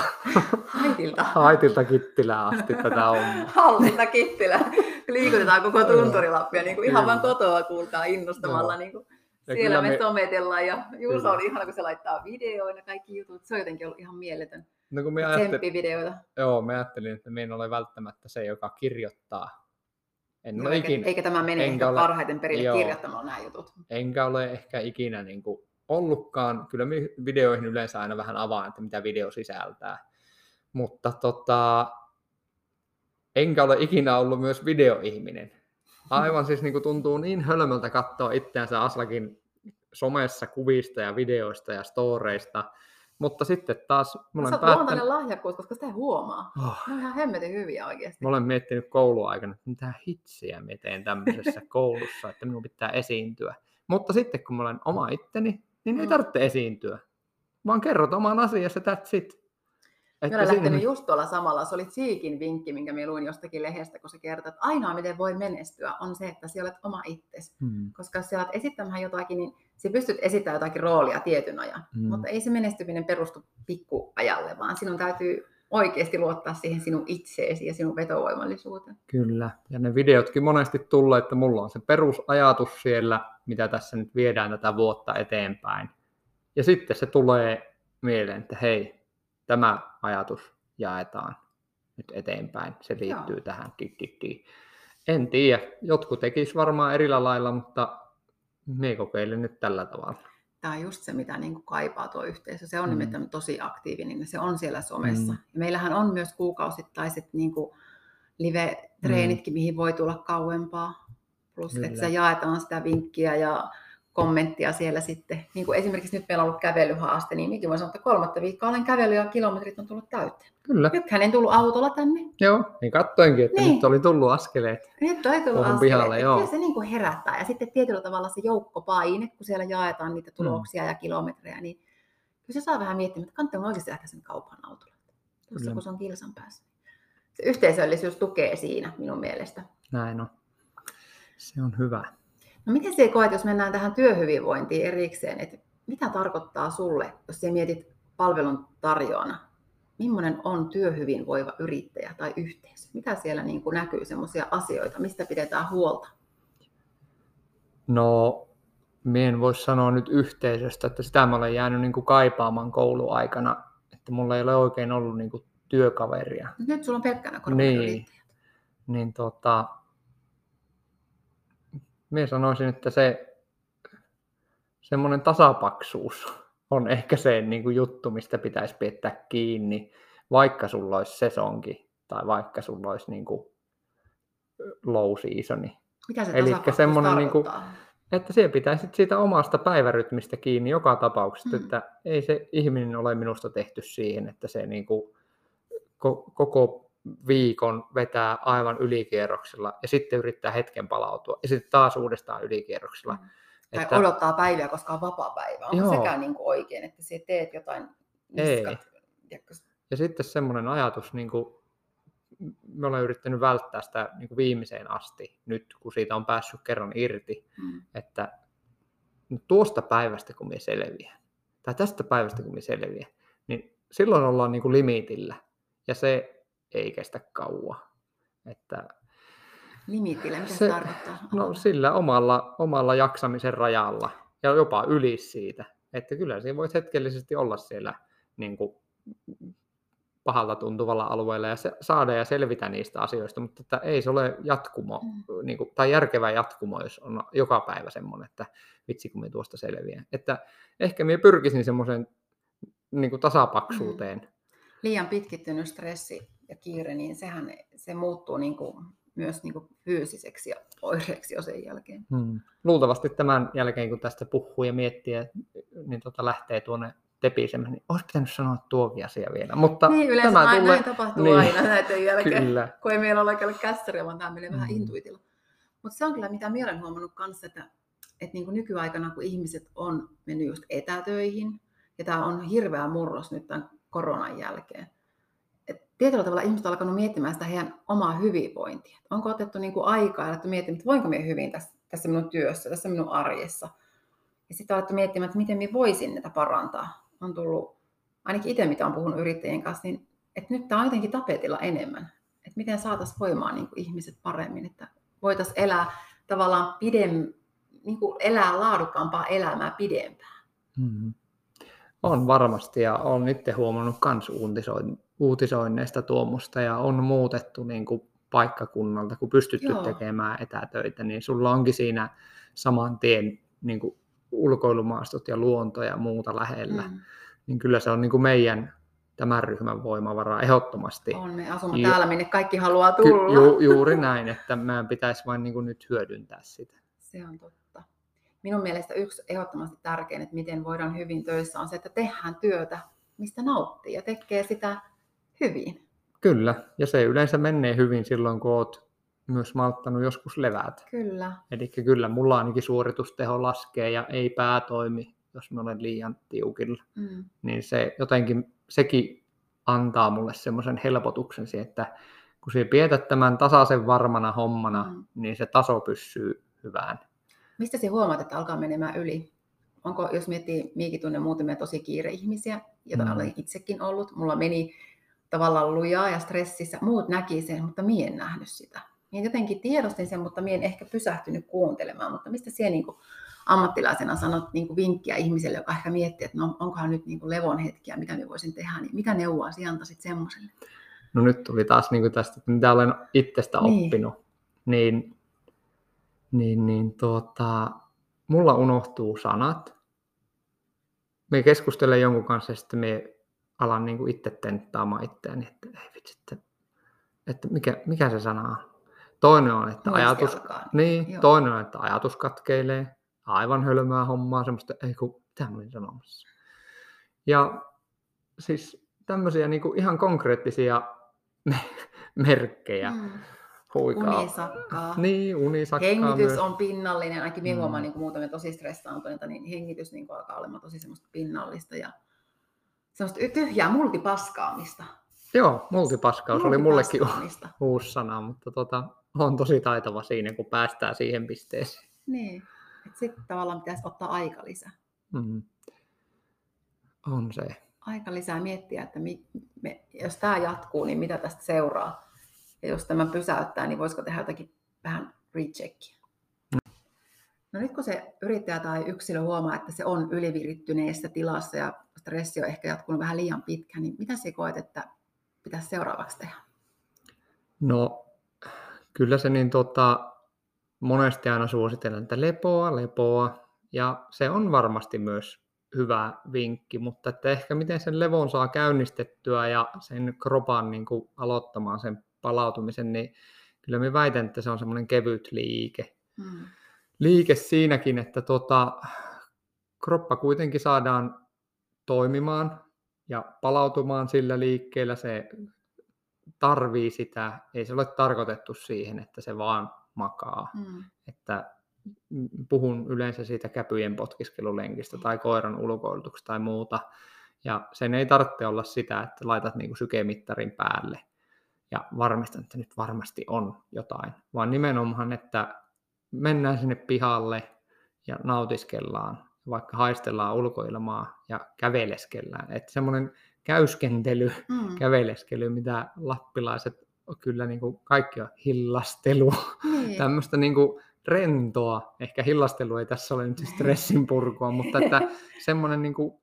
haitilta. haitilta kittilää asti tätä hommaa. Hallilta kittilää. Liikutetaan koko tunturilappia niin kuin ihan vain kotoa kuulkaa innostamalla. No. Niin kuin ja siellä me, me sometellaan ja Juuso on ihana, kun se laittaa videoina kaikki jutut. Se on jotenkin ollut ihan mieletön. No kun me ajattelin, Joo, me ajattelin, että en ole välttämättä se, joka kirjoittaa en no, eikä, ikinä, eikä tämä mene ehkä ole, parhaiten perille joo, kirjoittamalla nämä jutut. Enkä ole ehkä ikinä niin kuin ollutkaan. Kyllä videoihin yleensä aina vähän avaan, että mitä video sisältää. Mutta tota, enkä ole ikinä ollut myös videoihminen. Aivan siis niin kuin tuntuu niin hölmöltä katsoa itseänsä Aslakin somessa kuvista ja videoista ja storeista, mutta sitten taas... Mä olen päättänyt... lahjakkuus, koska sitä ei huomaa. Oh. Ne on ihan hemmetin hyviä oikeasti. Mä olen miettinyt kouluaikana, että mitä hitsiä mä teen tämmöisessä koulussa, että minun pitää esiintyä. Mutta sitten kun mä olen oma itteni, niin mm. ei tarvitse esiintyä. Vaan kerrot oman asiassa, that's it. Että olen lähtenyt just tuolla samalla. Se oli Tsiikin vinkki, minkä minä luin jostakin lehdestä, kun se kertoo, että ainoa miten voi menestyä on se, että sinä olet oma itsesi. Hmm. Koska jos sinä olet esittämään jotakin, niin sinä pystyt esittämään jotakin roolia tietyn ajan. Hmm. Mutta ei se menestyminen perustu pikkuajalle, vaan sinun täytyy oikeasti luottaa siihen sinun itseesi ja sinun vetovoimallisuuteen. Kyllä. Ja ne videotkin monesti tulee, että mulla on se perusajatus siellä, mitä tässä nyt viedään tätä vuotta eteenpäin. Ja sitten se tulee mieleen, että hei, tämä ajatus jaetaan nyt eteenpäin. Se liittyy Joo. tähän. Di, di, di. En tiedä, jotkut tekis varmaan erillä lailla, mutta me kokeilen nyt tällä tavalla. Tämä on just se, mitä niin kuin kaipaa tuo yhteisö. Se on mm. nimittäin tosi aktiivinen ja se on siellä somessa. Mm. Ja meillähän on myös kuukausittaiset niin kuin live-treenitkin, mm. mihin voi tulla kauempaa. Plus, Kyllä. että se jaetaan sitä vinkkiä ja kommenttia siellä sitten. Niin kuin esimerkiksi nyt meillä on ollut kävelyhaaste, niin minäkin voin sanoa, että kolmatta viikkoa olen kävellyt ja kilometrit on tullut täyteen. Kyllä. Nythän en tullut autolla tänne. Joo, niin katsoinkin, että niin. nyt oli tullut askeleet. Nyt oli tullut askeleet. Pihalle, joo. Kyllä se niin kuin herättää. Ja sitten tietyllä tavalla se joukkopaine, kun siellä jaetaan niitä mm. tuloksia mm. ja kilometrejä, niin kyllä se saa vähän miettiä, että kannattaa oikeasti lähteä sen kaupan autolla. Tuossa kun se on kilsan päässä. Se yhteisöllisyys tukee siinä minun mielestä. Näin on. Se on hyvä. No miten se koet, jos mennään tähän työhyvinvointiin erikseen, että mitä tarkoittaa sulle, jos sä mietit palvelun tarjoana, millainen on työhyvinvoiva yrittäjä tai yhteisö? Mitä siellä niin kuin näkyy, sellaisia asioita, mistä pidetään huolta? No, minä en voi sanoa nyt yhteisöstä, että sitä mä olen jäänyt niin kuin kaipaamaan kouluaikana että mulla ei ole oikein ollut niin kuin työkaveria. Nyt sulla on pelkkänä Niin. Niin tota, minä sanoisin, että se semmoinen tasapaksuus on ehkä se niin kuin juttu, mistä pitäisi piettää kiinni, vaikka sulla olisi sesonki tai vaikka sulla olisi niin kuin low seasoni. Mitä se tasapaksuus semmonen niinku- tarkoittaa? Että siellä pitäisi siitä omasta päivärytmistä kiinni joka tapauksessa, Mm. että ei se ihminen ole minusta tehty siihen, että se niinku ko- koko viikon vetää aivan ylikierroksella ja sitten yrittää hetken palautua ja sitten taas uudestaan ylikierroksella. Mm. Tai Että, odottaa päiviä, koska on vapaa päivä. Onko Joo. sekään niin kuin oikein, että sä teet jotain Ei. niskat? ja sitten semmoinen ajatus, niin kuin, me ollaan yrittänyt välttää sitä niin kuin viimeiseen asti, nyt kun siitä on päässyt kerran irti, Mm. että nyt tuosta päivästä kun me selviän, tai tästä päivästä kun me selviän, niin silloin ollaan niin kuin limitillä, ja se ei kestä kauan. Että, Limitillä, mitä se, Se- tarkoittaa? no sillä omalla, omalla jaksamisen rajalla, ja jopa yli siitä, että kyllä siinä voit hetkellisesti olla siellä niin kuin pahalta tuntuvalla alueella ja se, saada ja selvitä niistä asioista, mutta että ei se ole jatkumo, Mm. niin kuin, tai järkevä jatkumo, jos on joka päivä semmoinen, että vitsi kun me tuosta selviän. Että ehkä minä pyrkisin semmoiseen niin kuin tasapaksuuteen. Liian pitkittynyt stressi ja kiire, niin sehän se muuttuu niin kuin, myös niin kuin fyysiseksi ja oireeksi jo sen jälkeen. Hmm. Luultavasti tämän jälkeen, kun tästä puhuu ja miettii, niin tota lähtee tuonne tepisemään, niin olisi pitänyt sanoa tuokin asia vielä. Mutta Niin yleensä tämä näin, tulee... näin tapahtuu niin. aina näiden jälkeen, Kyllä. kun ei meillä ole oikein kässäriä, vaan tämä menee vähän Mm. intuitilla. Mutta se on kyllä, mitä minä olen huomannut kanssa, että, että niin kuin nykyaikana, kun ihmiset on mennyt just etätöihin, ja tämä on hirveä murros nyt tämän koronan jälkeen, tietyllä tavalla ihmiset ovat alkanut miettimään sitä heidän omaa hyvinvointia. Onko otettu niin kuin aikaa ja alettu miettimään, että voinko minä hyvin tässä, tässä minun työssä, tässä minun arjessa. Ja sitten alettu miettimään, että miten minä voisin näitä parantaa. On tullut, ainakin itse mitä olen puhunut yrittäjien kanssa, niin että nyt tämä on jotenkin tapetilla enemmän. Että miten saataisiin voimaan niin kuin ihmiset paremmin, että voitaisiin elää tavallaan pidem, niin kuin elää laadukkaampaa elämää pidempään. Mm. On varmasti ja olen itse huomannut myös uutisoinneista tuommoista ja on muutettu niin kuin paikkakunnalta, kun pystytty Joo. tekemään etätöitä, niin sulla onkin siinä saman tien niin kuin ulkoilumaastot ja luonto ja muuta lähellä. Mm. Niin kyllä se on niin kuin meidän tämän ryhmän voimavara ehdottomasti. On, me asumme Ju- täällä, minne kaikki haluaa tulla. ju- juuri näin, että meidän pitäisi vain niin kuin nyt hyödyntää sitä. Se on totta. Minun mielestä yksi ehdottomasti tärkein, että miten voidaan hyvin töissä, on se, että tehdään työtä, mistä nauttii ja tekee sitä hyvin. Kyllä, ja se yleensä menee hyvin silloin, kun olet myös malttanut joskus levätä. Kyllä. Eli kyllä mulla ainakin suoritusteho laskee ja ei pää toimi, jos mä olen liian tiukilla. Mm. Niin se jotenkin, sekin antaa mulle semmoisen helpotuksen siihen, että kun sä pietät tämän tasaisen varmana hommana, Mm. mm. niin se taso pysyy hyvään. Mistä se huomaat, että alkaa menemään yli? Onko, jos miettii, minäkin tunnen muutamia tosi kiire-ihmisiä, joita Mm. olen itsekin ollut. Mulla meni tavallaan lujaa ja stressissä. Muut näki sen, mutta mie en nähnyt sitä. Mie jotenkin tiedostin sen, mutta mie en ehkä pysähtynyt kuuntelemaan. Mutta mistä siellä niin kuin ammattilaisena sanot niin kuin vinkkiä ihmiselle, joka ehkä miettii, että no, onkohan nyt niin kuin levon hetkiä, mitä me voisin tehdä, niin mitä neuvoa sinä antaisit semmoiselle? No nyt tuli taas niin kuin tästä, mitä olen itsestä Niin. oppinut. Niin, niin, niin tuota, mulla unohtuu sanat. Me keskustelen jonkun kanssa ja sitten me alan niin kuin itse tenttaamaan itseäni, että ei vitsi, että, että mikä, mikä se sana on. Toinen on, että ajatus, Muistialkaa. niin, Joo. toinen on, että ajatus katkeilee. Aivan hölmää hommaa, semmoista, ei kun, mitä mä olin sanomassa. Ja siis tämmöisiä niin kuin ihan konkreettisia merkkejä. Mm. Huikaa. Unisakkaa. Niin, unisakkaa Hengitys myös. on pinnallinen, ainakin minä Mm. huomaan niin muutamia tosi stressaantuneita, niin hengitys niin alkaa olemaan tosi semmoista pinnallista ja semmoista tyhjää multipaskaamista. Joo, multipaskaus oli mullekin uusi sana, mutta tota, on tosi taitava siinä, kun päästään siihen pisteeseen. Niin. Sitten tavallaan pitäisi ottaa aika lisää. Mm. On se. Aika lisää miettiä, että mi, me, jos tämä jatkuu, niin mitä tästä seuraa. Ja jos tämä pysäyttää, niin voisiko tehdä jotakin vähän recheckia. No No nyt kun se yrittäjä tai yksilö huomaa, että se on ylivirittyneessä tilassa ja stressi on ehkä jatkunut vähän liian pitkään, niin mitä sä koet, että pitäisi seuraavaksi tehdä? No kyllä se niin tota, monesti aina suositellaan, että lepoa, lepoa. Ja se on varmasti myös hyvä vinkki, mutta että ehkä miten sen levon saa käynnistettyä ja sen kropan niin kuin aloittamaan sen palautumisen, niin kyllä mä väitän, että se on semmoinen kevyt liike. Mm. Liike siinäkin, että tota, kroppa kuitenkin saadaan toimimaan ja palautumaan sillä liikkeellä. Se tarvii sitä, ei se ole tarkoitettu siihen, että se vaan makaa. Mm. Että puhun yleensä siitä käpyjen potkiskelulenkistä tai koiran ulkoilutuksesta tai muuta. Ja sen ei tarvitse olla sitä, että laitat niin kuin sykemittarin päälle ja varmistan, että nyt varmasti on jotain, vaan nimenomaan, että mennään sinne pihalle ja nautiskellaan, vaikka haistellaan ulkoilmaa ja käveleskellään. Että semmoinen käyskentely, mm. käveleskely, mitä lappilaiset kyllä niin kuin kaikki on hillastelu, niin. tämmöistä niin kuin rentoa, ehkä hillastelu ei tässä ole nyt stressin purkua, mutta että semmoinen niin kuin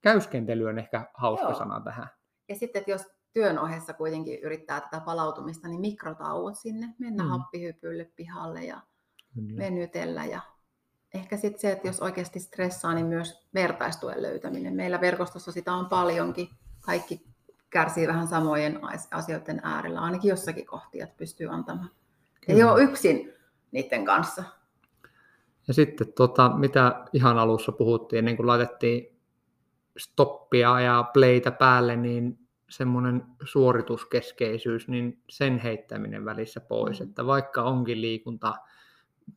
käyskentely on ehkä hauska Joo. sana tähän. Ja sitten, että jos työn ohessa kuitenkin yrittää tätä palautumista, niin mikrotauot sinne, mennä mm. happihypylle pihalle ja Kyllä. venytellä ja ehkä sitten se, että jos oikeasti stressaa, niin myös vertaistuen löytäminen. Meillä verkostossa sitä on paljonkin. Kaikki kärsii vähän samojen asioiden äärellä, ainakin jossakin kohtia, että pystyy antamaan. Kyllä. Ei ole yksin niiden kanssa. Ja sitten tota, mitä ihan alussa puhuttiin, ennen kuin laitettiin stoppia ja playtä päälle, niin semmoinen suorituskeskeisyys, niin sen heittäminen välissä pois, mm. että vaikka onkin liikunta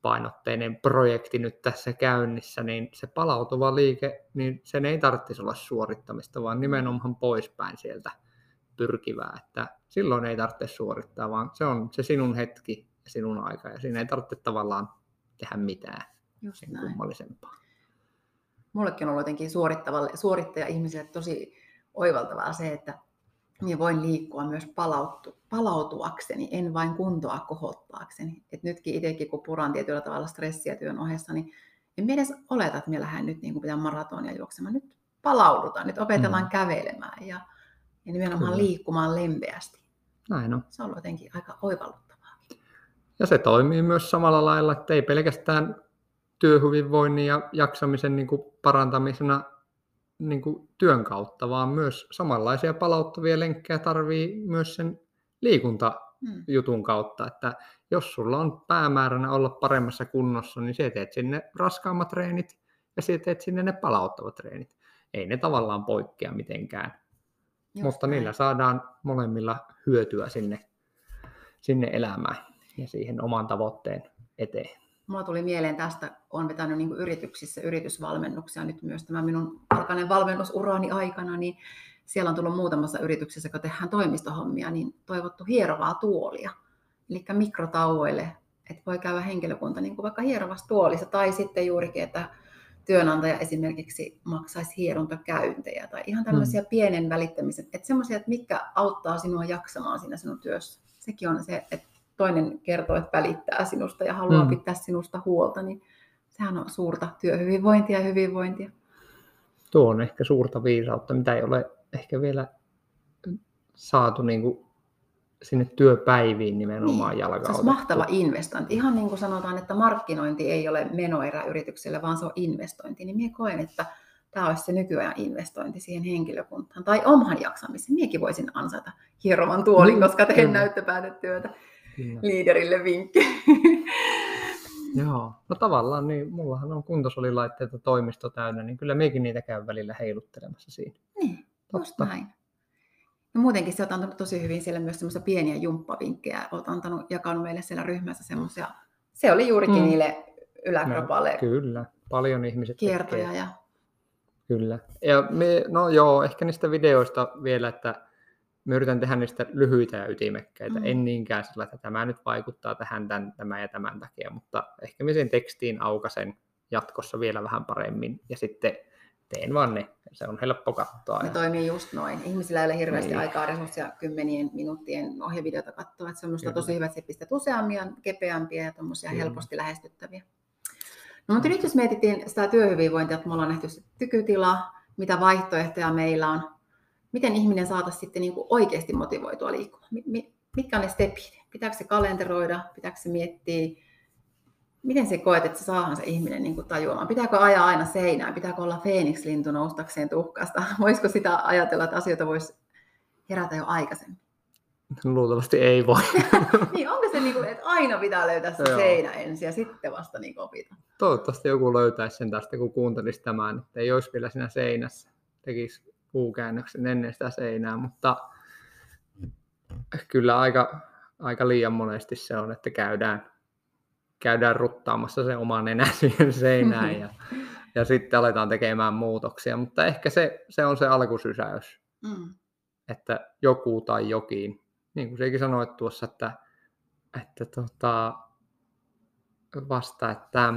painotteinen projekti nyt tässä käynnissä, niin se palautuva liike, niin sen ei tarvitsisi olla suorittamista, vaan nimenomaan poispäin sieltä pyrkivää, että silloin ei tarvitse suorittaa, vaan se on se sinun hetki ja sinun aika, ja siinä ei tarvitse tavallaan tehdä mitään Just sen näin. kummallisempaa. Mullekin on ollut jotenkin suorittaja-ihmiselle tosi oivaltavaa se, että minä voin liikkua myös palautu, palautuakseni, en vain kuntoa kohottaakseni. Et nytkin itsekin, kun puran tietyllä tavalla stressiä työn ohessa, niin en edes oleta, että minä lähden nyt niin kuin pitää maratonia juoksemaan. Nyt palaudutaan, nyt opetellaan mm. kävelemään ja, ja nimenomaan Kyllä. liikkumaan lempeästi. Näin on. Se on jotenkin aika oivalluttavaa. Ja se toimii myös samalla lailla, että ei pelkästään työhyvinvoinnin ja jaksamisen niin kuin parantamisena niin kuin työn kautta, vaan myös samanlaisia palauttavia lenkkejä tarvii myös sen liikuntajutun kautta, että jos sulla on päämääränä olla paremmassa kunnossa, niin se teet sinne raskaammat treenit ja se teet sinne ne palauttavat treenit. Ei ne tavallaan poikkea mitenkään, Just mutta näin. niillä saadaan molemmilla hyötyä sinne, sinne elämään ja siihen oman tavoitteen eteen mulla tuli mieleen tästä, olen vetänyt niin yrityksissä yritysvalmennuksia nyt myös tämä minun alkainen valmennusurani aikana, niin siellä on tullut muutamassa yrityksessä, kun tehdään toimistohommia, niin toivottu hierovaa tuolia. Eli mikrotauoille, että voi käydä henkilökunta niin kuin vaikka hierovassa tuolissa, tai sitten juurikin, että työnantaja esimerkiksi maksaisi hierontakäyntejä, tai ihan tämmöisiä mm. pienen välittämisen, että semmoisia, että mitkä auttaa sinua jaksamaan siinä sinun työssä. Sekin on se, että toinen kertoo, että välittää sinusta ja haluaa mm. pitää sinusta huolta, niin sehän on suurta työhyvinvointia ja hyvinvointia. Tuo on ehkä suurta viisautta, mitä ei ole ehkä vielä saatu niin kuin sinne työpäiviin nimenomaan niin, jalkautettu. Se on mahtava investointi. Ihan niin kuin sanotaan, että markkinointi ei ole menoerä yritykselle, vaan se on investointi. Niin minä koen, että tämä olisi se nykyajan investointi siihen henkilökuntaan. Tai oman jaksamisen. Minäkin voisin ansata hieroman tuolin, mm, koska teen näyttöpäätetyötä. Kyllä. liiderille vinkki. Joo, no tavallaan niin, mullahan on kuntosolilaitteita toimisto täynnä, niin kyllä mekin niitä käy välillä heiluttelemassa siinä. Niin, just näin. No muutenkin sä oot antanut tosi hyvin siellä myös semmoisia pieniä jumppavinkkejä. Oot antanut, jakanut meille siellä ryhmässä semmoisia, se oli juurikin mm. niille yläkropalle. No, kyllä, paljon ihmiset Kiertoja tekee. ja... Kyllä. Ja me, no joo, ehkä niistä videoista vielä, että mä yritän tehdä niistä lyhyitä ja ytimekkäitä, mm. en niinkään sillä, että tämä nyt vaikuttaa tähän tämän, tämän ja tämän takia, mutta ehkä mä sen tekstiin aukasen jatkossa vielä vähän paremmin ja sitten teen vaan ne. Se on helppo katsoa. Ne ja... toimii just noin. Ihmisillä ei ole hirveästi niin. aikaa resursseja kymmenien minuuttien ohjevideota katsoa. Että se on tosi hyvä, että pistät useampia, kepeämpiä ja tuommoisia helposti lähestyttäviä. No, mutta nyt jos mietittiin sitä työhyvinvointia, että me ollaan nähty se tykytila, mitä vaihtoehtoja meillä on, miten ihminen saataisiin sitten niin kuin oikeasti motivoitua liikkumaan? Mitkä on ne stepit? Pitääkö se kalenteroida? Pitääkö se miettiä? Miten se koet, että saahan se ihminen niin kuin tajuamaan? Pitääkö ajaa aina seinään? Pitääkö olla Phoenix-lintu noustakseen tuhkasta? Voisiko sitä ajatella, että asioita voisi herätä jo aikaisemmin? Luultavasti ei voi. niin, onko se niin kuin, että aina pitää löytää se Joo. seinä ensin ja sitten vasta niin opita? Toivottavasti joku löytäisi sen tästä, kun kuuntelisi tämän, että ei olisi vielä siinä seinässä. Tekisi puukäännöksen ennen sitä seinää, mutta kyllä aika, aika liian monesti se on, että käydään, käydään ruttaamassa se oma nenä siihen seinään ja, ja sitten aletaan tekemään muutoksia, mutta ehkä se, se on se alkusysäys, mm. että joku tai jokin, niin kuin sekin sanoit tuossa, että, että tota, vasta, että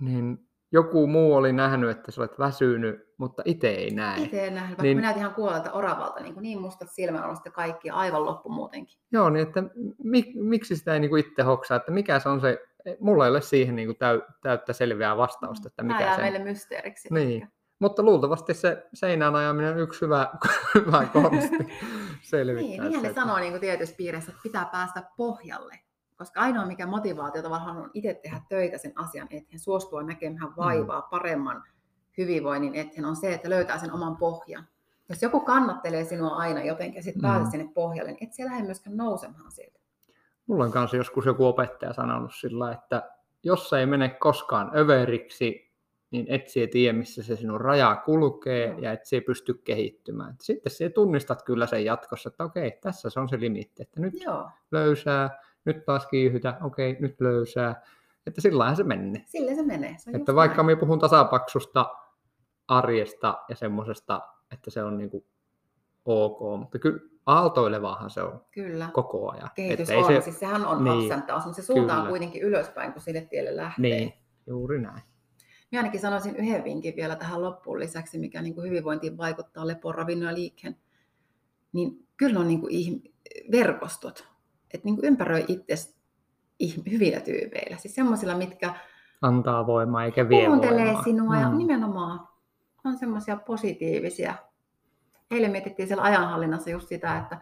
niin joku muu oli nähnyt, että sä olet väsynyt, mutta itse ei näe. Itse ei näe, vaikka niin, minä ihan kuolelta oravalta, niin, kuin niin mustat sitten kaikki aivan loppu muutenkin. Joo, niin että mik, miksi sitä ei niin kuin itse hoksaa, että mikä se on se, mulla ei ole siihen niin kuin täy, täyttä selviää vastausta, että mikä se meille mysteeriksi. Niin. Ehkä. Mutta luultavasti se seinään ajaminen on yksi hyvä, hyvä konsti selvittää. Niin, niin ne sanoo niin kuin tietyissä piireissä, että pitää päästä pohjalle. Koska ainoa mikä motivaatio tavallaan on itse tehdä töitä sen asian eteen, suostua näkemään vaivaa, mm. paremman hyvinvoinnin eteen, on se, että löytää sen oman pohjan. Jos joku kannattelee sinua aina jotenkin ja sitten pääset mm. sinne pohjalle, niin et siellä lähde myöskään nousemaan sieltä. Mulla on kanssa joskus joku opettaja sanonut sillä, että jos ei mene koskaan överiksi, niin et sie tiedä, missä se sinun raja kulkee ja et sie pysty kehittymään. Sitten sie tunnistat kyllä sen jatkossa, että okei, tässä se on se limitti, että nyt Joo. löysää, nyt taas kiihytä, okei, nyt löysää. Että sillä se menee. Sillä se menee. Se että vaikka minä puhun tasapaksusta arjesta ja semmoisesta, että se on niinku ok, mutta kyllä aaltoilevaahan se on kyllä. koko ajan. Kehitys että on, se... siis sehän on niin, ups mutta se suunta kyllä. on kuitenkin ylöspäin, kun sille tielle lähtee. Niin, juuri näin. Minä ainakin sanoisin yhden vinkin vielä tähän loppuun lisäksi, mikä niin kuin hyvinvointiin vaikuttaa lepon, ravinnon ja liikkeen. Niin kyllä on niin kuin verkostot että niin kuin ympäröi itse hyvillä tyypeillä. Siis semmoisilla, mitkä antaa voimaa eikä vie kuuntelee voimaa. sinua mm. ja nimenomaan on semmoisia positiivisia. Eilen mietittiin siellä ajanhallinnassa just sitä, että,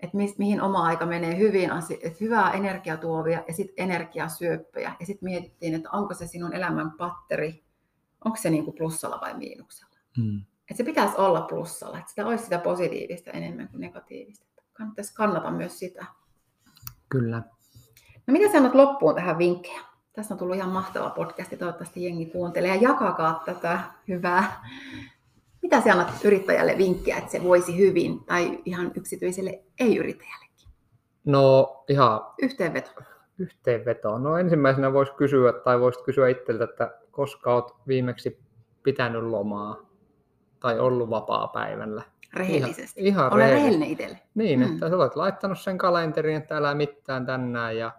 että mi, mihin oma aika menee hyvin, että hyvää energiatuovia ja sitten energiasyöppöjä. Ja sitten mietittiin, että onko se sinun elämän patteri, onko se niin kuin plussalla vai miinuksella. Mm. Että se pitäisi olla plussalla, että sitä olisi sitä positiivista enemmän kuin negatiivista. Kannattaisi kannata myös sitä. Kyllä. No mitä sanot loppuun tähän vinkkejä? Tässä on tullut ihan mahtava podcast, toivottavasti jengi kuuntelee ja jakakaa tätä hyvää. Mitä sä annat yrittäjälle vinkkiä, että se voisi hyvin, tai ihan yksityiselle ei-yrittäjällekin? No ihan... Yhteenveto. Yhteenveto. No ensimmäisenä voisi kysyä, tai voisit kysyä itseltä, että koska olet viimeksi pitänyt lomaa tai ollut vapaa päivällä rehellisesti. Ihan, ihan Ole rehellinen itselle. Niin, mm. että sä olet laittanut sen kalenteriin, että älä mitään tänään ja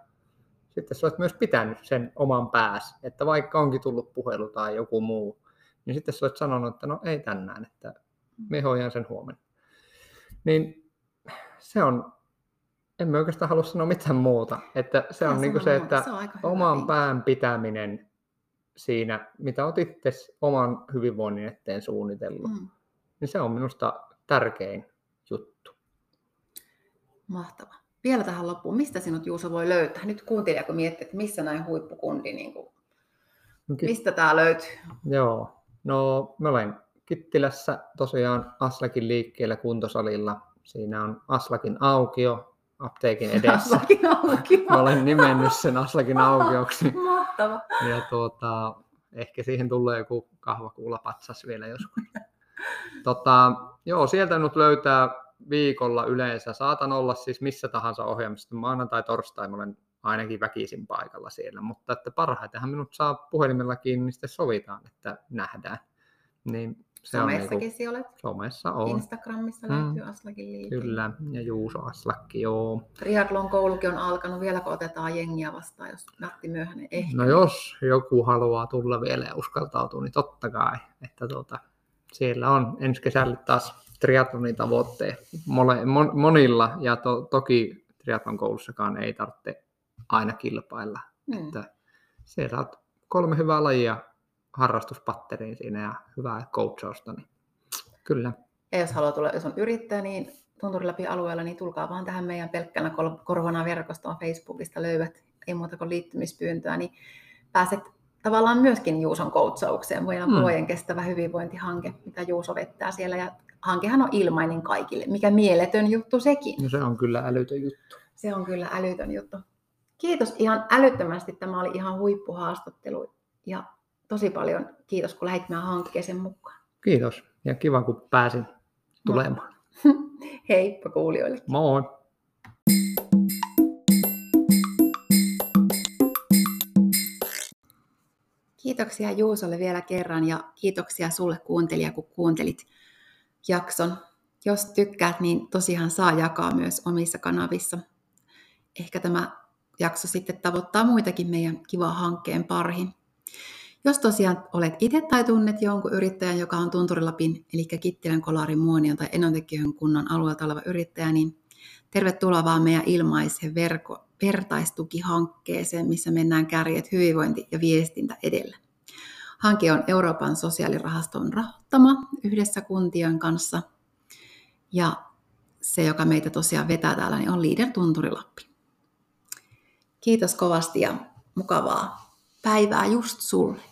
sitten sä olet myös pitänyt sen oman pääs, että vaikka onkin tullut puhelu tai joku muu, niin sitten sä olet sanonut, että no ei tänään, että me hoidan sen huomenna. Niin se on, en mä oikeastaan halua sanoa mitään muuta, että se on, niin kuin se, että se on oman pään pitäminen siinä, mitä olet itse oman hyvinvoinnin eteen suunnitellut, mm. niin se on minusta tärkein juttu. Mahtava. Vielä tähän loppuun, mistä sinut Juuso voi löytää? Nyt kuuntelija, kun miettii, että missä näin huippukundi, niin kuin, okay. mistä tämä löytyy? Joo, no mä olen Kittilässä tosiaan Aslakin liikkeellä kuntosalilla. Siinä on Aslakin aukio apteekin edessä. Aslakin aukio. Mä olen nimennyt sen Aslakin aukioksi. Mahtava. Ja tuota, ehkä siihen tulee joku kahvakuulapatsas vielä joskus. Tota, joo, sieltä nyt löytää viikolla yleensä. Saatan olla siis missä tahansa ohjelmassa. Maanantai, torstai mä olen ainakin väkisin paikalla siellä, mutta että parhaitenhan minut saa puhelimellakin, niin sitten sovitaan, että nähdään. Niin se Somessakin on niinku, olet? Somessa on. Instagramissa löytyy mm. Aslakin liike. Kyllä, ja Juuso Aslakki, joo. Triathlon koulukin on alkanut. Vieläkö otetaan jengiä vastaan, jos Matti Myöhänen ehkä? No jos joku haluaa tulla vielä ja uskaltautua, niin totta kai. Että tuota, siellä on ensi kesällä taas triathlonin tavoitteet monilla, ja to, toki triathlon koulussakaan ei tarvitse aina kilpailla. Mm. Että siellä olet kolme hyvää lajia harrastuspatteriin siinä ja hyvää coachausta, niin kyllä. Ja jos haluaa tulla, jos on yrittäjä, niin läpi alueella, niin tulkaa vaan tähän meidän pelkkänä korvana verkostoon Facebookista löydät, ei muuta kuin liittymispyyntöä, niin pääset tavallaan myöskin Juuson koutsaukseen. Meillä on mm. vuoden kestävä hyvinvointihanke, mitä Juuso vettää siellä, ja hankehan on ilmainen kaikille, mikä mieletön juttu sekin. No se on kyllä älytön juttu. Se on kyllä älytön juttu. Kiitos ihan älyttömästi. Tämä oli ihan huippuhaastattelu ja tosi paljon kiitos, kun lähdit meidän hankkeeseen mukaan. Kiitos ja kiva, kun pääsin tulemaan. Heippa kuulijoille. Moi. Kiitoksia Juusolle vielä kerran ja kiitoksia sulle kuuntelija, kun kuuntelit jakson. Jos tykkäät, niin tosiaan saa jakaa myös omissa kanavissa. Ehkä tämä jakso sitten tavoittaa muitakin meidän kiva hankkeen pariin. Jos tosiaan olet itse tai tunnet jonkun yrittäjän, joka on Tunturilapin, eli Kittilän, Kolarin, Muonion tai Enontekiön kunnan alueelta oleva yrittäjä, niin tervetuloa vaan meidän ilmaisen verko, vertaistukihankkeeseen, missä mennään kärjet hyvinvointi ja viestintä edellä. Hanke on Euroopan sosiaalirahaston rahoittama yhdessä kuntien kanssa. Ja se, joka meitä tosiaan vetää täällä, niin on Leader Tunturilappi. Kiitos kovasti ja mukavaa päivää just sulle.